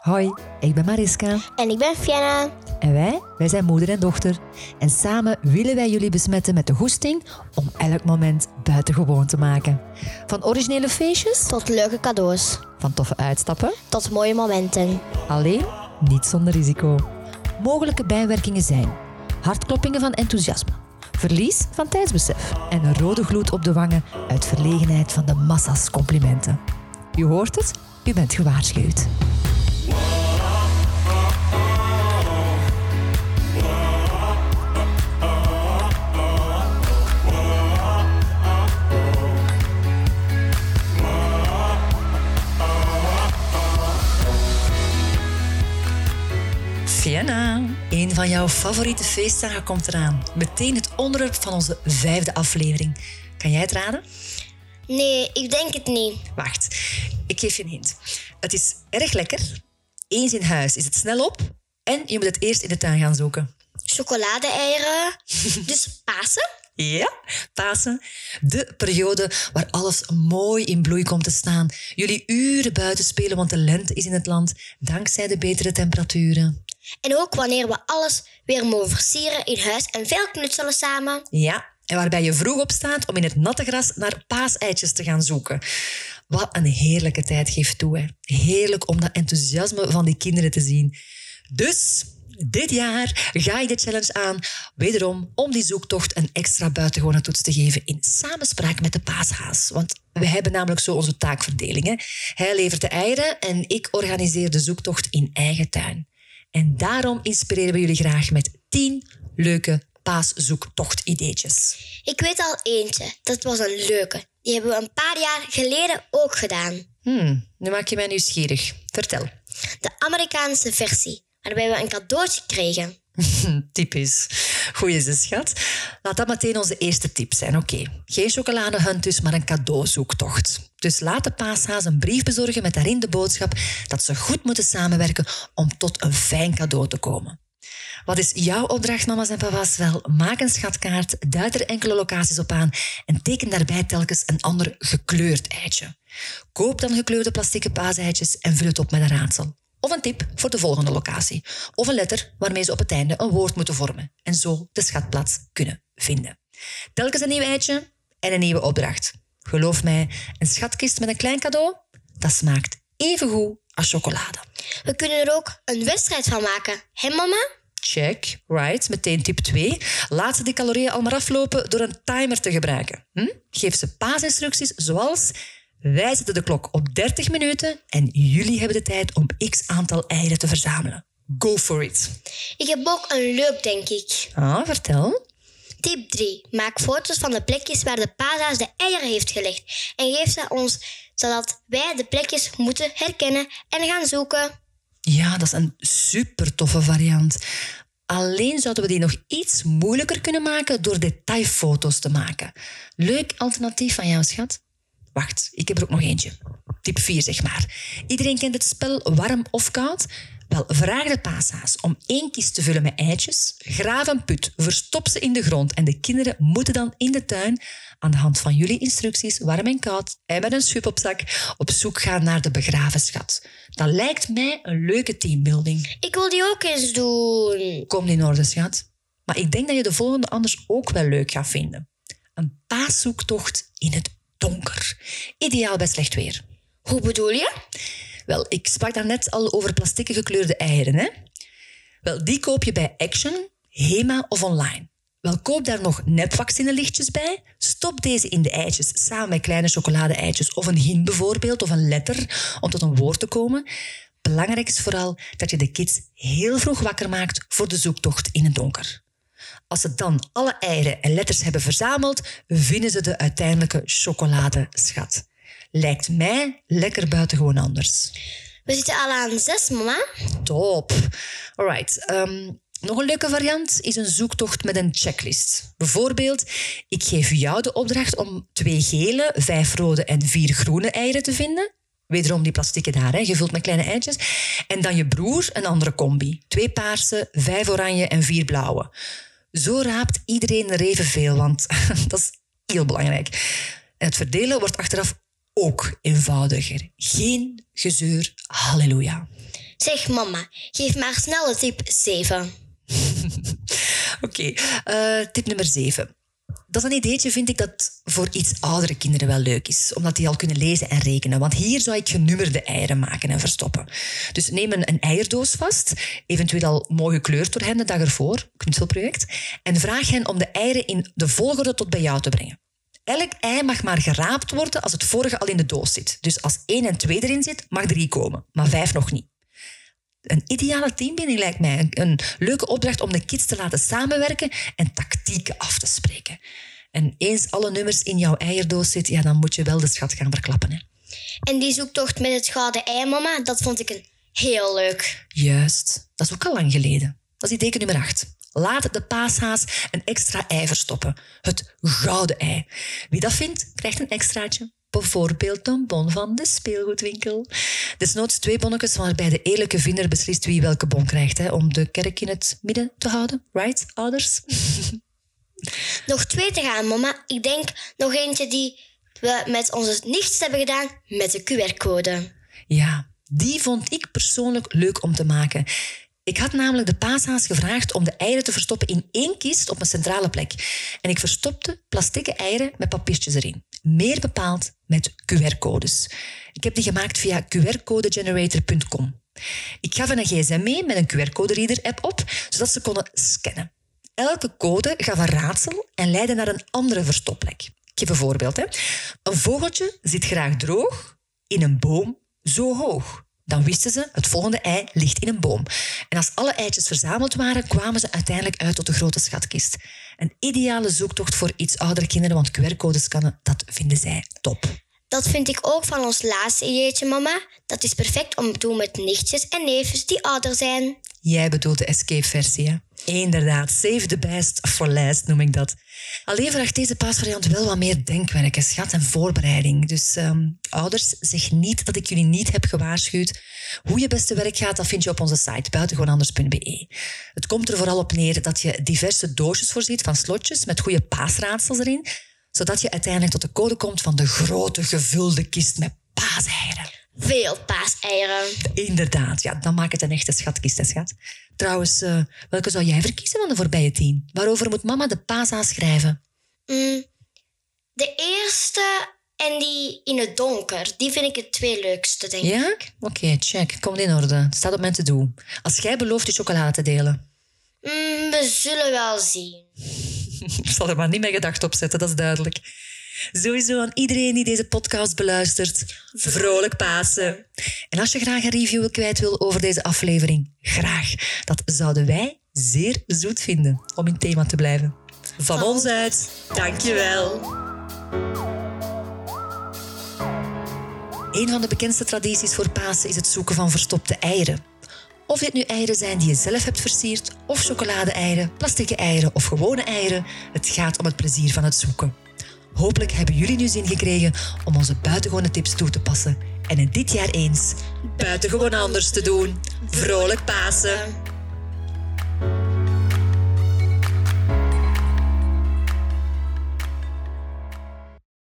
Hoi, ik ben Mariska. En ik ben Fianna. En wij, wij zijn moeder en dochter. En samen willen wij jullie besmetten met de goesting om elk moment buitengewoon te maken. Van originele feestjes Tot leuke cadeaus. Van toffe uitstappen. Tot mooie momenten. Alleen niet zonder risico. Mogelijke bijwerkingen zijn hartkloppingen van enthousiasme, verlies van tijdsbesef en een rode gloed op de wangen uit verlegenheid van de massa's complimenten. U hoort het, u bent gewaarschuwd. Een van jouw favoriete feestdagen komt eraan. Meteen het onderwerp van onze vijfde aflevering. Kan jij het raden? Nee, ik denk het niet. Wacht, ik geef je een hint. Het is erg lekker. Eens in huis is het snel op. En je moet het eerst in de tuin gaan zoeken. Chocolade-eieren. dus Pasen? Ja, Pasen. De periode waar alles mooi in bloei komt te staan. Jullie uren buiten spelen, want de lente is in het land. Dankzij de betere temperaturen. En ook wanneer we alles weer mogen versieren in huis en veel knutselen samen. Ja, en waarbij je vroeg opstaat om in het natte gras naar paaseitjes te gaan zoeken. Wat een heerlijke tijd geeft toe. Hè. Heerlijk om dat enthousiasme van die kinderen te zien. Dus dit jaar ga ik de challenge aan, wederom om die zoektocht een extra buitengewone toets te geven in samenspraak met de paashaas. Want we hebben namelijk zo onze taakverdeling. Hè. Hij levert de eieren en ik organiseer de zoektocht in eigen tuin. En daarom inspireren we jullie graag met 10 leuke paaszoektocht-ideetjes. Ik weet al eentje. Dat was een leuke. Die hebben we een paar jaar geleden ook gedaan. Hmm, nu maak je mij nieuwsgierig. Vertel. De Amerikaanse versie, waarbij we een cadeautje kregen. Typisch. Goeie ze, schat. Laat dat meteen onze eerste tip zijn. Oké, geen chocoladehunt dus, maar een cadeauzoektocht. Dus laat de paashaas een brief bezorgen met daarin de boodschap dat ze goed moeten samenwerken om tot een fijn cadeau te komen. Wat is jouw opdracht, mama's en papa's? Wel, maak een schatkaart, duid er enkele locaties op aan en teken daarbij telkens een ander gekleurd eitje. Koop dan gekleurde plastieke paaseitjes en vul het op met een raadsel. Of een tip voor de volgende locatie. Of een letter waarmee ze op het einde een woord moeten vormen. En zo de schatplaats kunnen vinden. Telkens een nieuw eitje en een nieuwe opdracht. Geloof mij, een schatkist met een klein cadeau, dat smaakt even goed als chocolade. We kunnen er ook een wedstrijd van maken. Hé mama? Check, right, meteen tip 2. Laat ze die calorieën al maar aflopen door een timer te gebruiken. Hm? Geef ze paasinstructies zoals... Wij zetten de klok op 30 minuten en jullie hebben de tijd om x aantal eieren te verzamelen. Go for it. Ik heb ook een leuk, denk ik. Ah, vertel. Tip 3. Maak foto's van de plekjes waar de paashaas de eieren heeft gelegd. En geef ze ons, zodat wij de plekjes moeten herkennen en gaan zoeken. Ja, dat is een super toffe variant. Alleen zouden we die nog iets moeilijker kunnen maken door detailfoto's te maken. Leuk alternatief van jou, schat. Wacht, ik heb er ook nog eentje. Tip 4, zeg maar. Iedereen kent het spel warm of koud? Wel, vraag de paashaas om één kist te vullen met eitjes, graaf een put, verstop ze in de grond en de kinderen moeten dan in de tuin aan de hand van jullie instructies, warm en koud, en met een schub op zak, op zoek gaan naar de begraven schat. Dat lijkt mij een leuke teambuilding. Ik wil die ook eens doen. Kom in orde, schat. Maar ik denk dat je de volgende anders ook wel leuk gaat vinden. Een paaszoektocht in het donker. Ideaal bij slecht weer. Hoe bedoel je? Wel, ik sprak daarnet al over plastieke gekleurde eieren. Hè? Wel, die koop je bij Action, Hema of online. Wel, koop daar nog nepvaccinelichtjes bij. Stop deze in de eitjes samen met kleine chocolade-eitjes of een hin bijvoorbeeld, of een letter om tot een woord te komen. Belangrijk is vooral dat je de kids heel vroeg wakker maakt voor de zoektocht in het donker. Als ze dan alle eieren en letters hebben verzameld, vinden ze de uiteindelijke chocoladeschat. Lijkt mij lekker buitengewoon anders. We zitten al aan zes, mama. Top. Alright. ehm, nog een leuke variant is een zoektocht met een checklist. Bijvoorbeeld, ik geef jou de opdracht om twee gele, vijf rode en vier groene eieren te vinden. Wederom die plastieken daar, hè, gevuld met kleine eitjes. En dan je broer een andere combi. Twee paarse, vijf oranje en vier blauwe. Zo raapt iedereen er evenveel, want dat is heel belangrijk. En het verdelen wordt achteraf ook eenvoudiger. Geen gezeur, halleluja. Zeg mama, geef maar snel tip 7. Oké, eh, tip nummer 7. Dat is een ideetje, vind ik, dat voor iets oudere kinderen wel leuk is. Omdat die al kunnen lezen en rekenen. Want hier zou ik genummerde eieren maken en verstoppen. Dus neem een, eierdoos vast, eventueel al mooi gekleurd door hen de dag ervoor, knutselproject. En vraag hen om de eieren in de volgorde tot bij jou te brengen. Elk ei mag maar geraapt worden als het vorige al in de doos zit. Dus als één en twee erin zit, mag drie komen, maar vijf nog niet. Een ideale teambinding lijkt mij. Een, een leuke opdracht om de kids te laten samenwerken en tactieken af te spreken. En eens alle nummers in jouw eierdoos zitten, ja, dan moet je wel de schat gaan verklappen. Hè. En die zoektocht met het gouden ei, mama, dat vond ik een heel leuk. Juist, dat is ook al lang geleden. Dat is idee nummer 8. Laat de paashaas een extra ei verstoppen. Het gouden ei. Wie dat vindt, krijgt een extraatje. Bijvoorbeeld een bon van de speelgoedwinkel. Desnoods twee bonnetjes waarbij de eerlijke vinder beslist wie welke bon krijgt. Hè, om de kerk in het midden te houden. Right, ouders? Nog twee te gaan, mama. Ik denk nog eentje die we met onze nichts hebben gedaan met de QR-code. Ja, die vond ik persoonlijk leuk om te maken. Ik had namelijk de paashaas gevraagd om de eieren te verstoppen in één kist op een centrale plek. En ik verstopte plastieke eieren met papiertjes erin. Meer bepaald met QR-codes. Ik heb die gemaakt via qrcodegenerator.com. Ik gaf een gsm mee met een QR-code-reader-app op, zodat ze konden scannen. Elke code gaf een raadsel en leidde naar een andere verstopplek. Ik geef een voorbeeld. Hè. Een vogeltje zit graag droog in een boom zo hoog. Dan wisten ze, het volgende ei ligt in een boom. En als alle eitjes verzameld waren, kwamen ze uiteindelijk uit tot de grote schatkist. Een ideale zoektocht voor iets oudere kinderen, want QR-codes scannen, dat vinden zij top. Dat vind ik ook van ons laatste ideetje, mama. Dat is perfect om te doen met nichtjes en neefjes die ouder zijn. Jij bedoelt de escape-versie, hè? Inderdaad, save the best for last noem ik dat. Alleen vraagt deze paasvariant wel wat meer denkwerk, schat en voorbereiding. Dus ehm, ouders, zeg niet dat ik jullie niet heb gewaarschuwd. Hoe je beste werk gaat, dat vind je op onze site buitengewoonanders.be. Het komt er vooral op neer dat je diverse doosjes voorziet van slotjes met goede paasraadsels erin, zodat je uiteindelijk tot de code komt van de grote gevulde kist met paaseieren. Veel paaseieren. Inderdaad, ja, dan maakt het een echte schatkist, hè, schat. Trouwens, uh, welke zou jij verkiezen van de voorbije tien? Waarover moet mama de paasa schrijven? Mm, de eerste en die in het donker. Die vind ik het twee leukste, denk ja? ik. Oké, check. Komt in orde. Staat op mijn te doen. Als jij belooft je chocolade te delen. Mm, we zullen wel zien. Ik zal er maar niet meer gedacht op zetten, dat is duidelijk. Sowieso aan iedereen die deze podcast beluistert. Vrolijk Pasen. En als je graag een review kwijt wil over deze aflevering, graag. Dat zouden wij zeer zoet vinden om in thema te blijven. Van ons uit, dankjewel. Een van de bekendste tradities voor Pasen is het zoeken van verstopte eieren. Of dit nu eieren zijn die je zelf hebt versierd, of chocolade-eieren, plastieke eieren of gewone eieren, het gaat om het plezier van het zoeken. Hopelijk hebben jullie nu zin gekregen om onze buitengewone tips toe te passen en in dit jaar eens buitengewoon anders te doen. Vrolijk Pasen!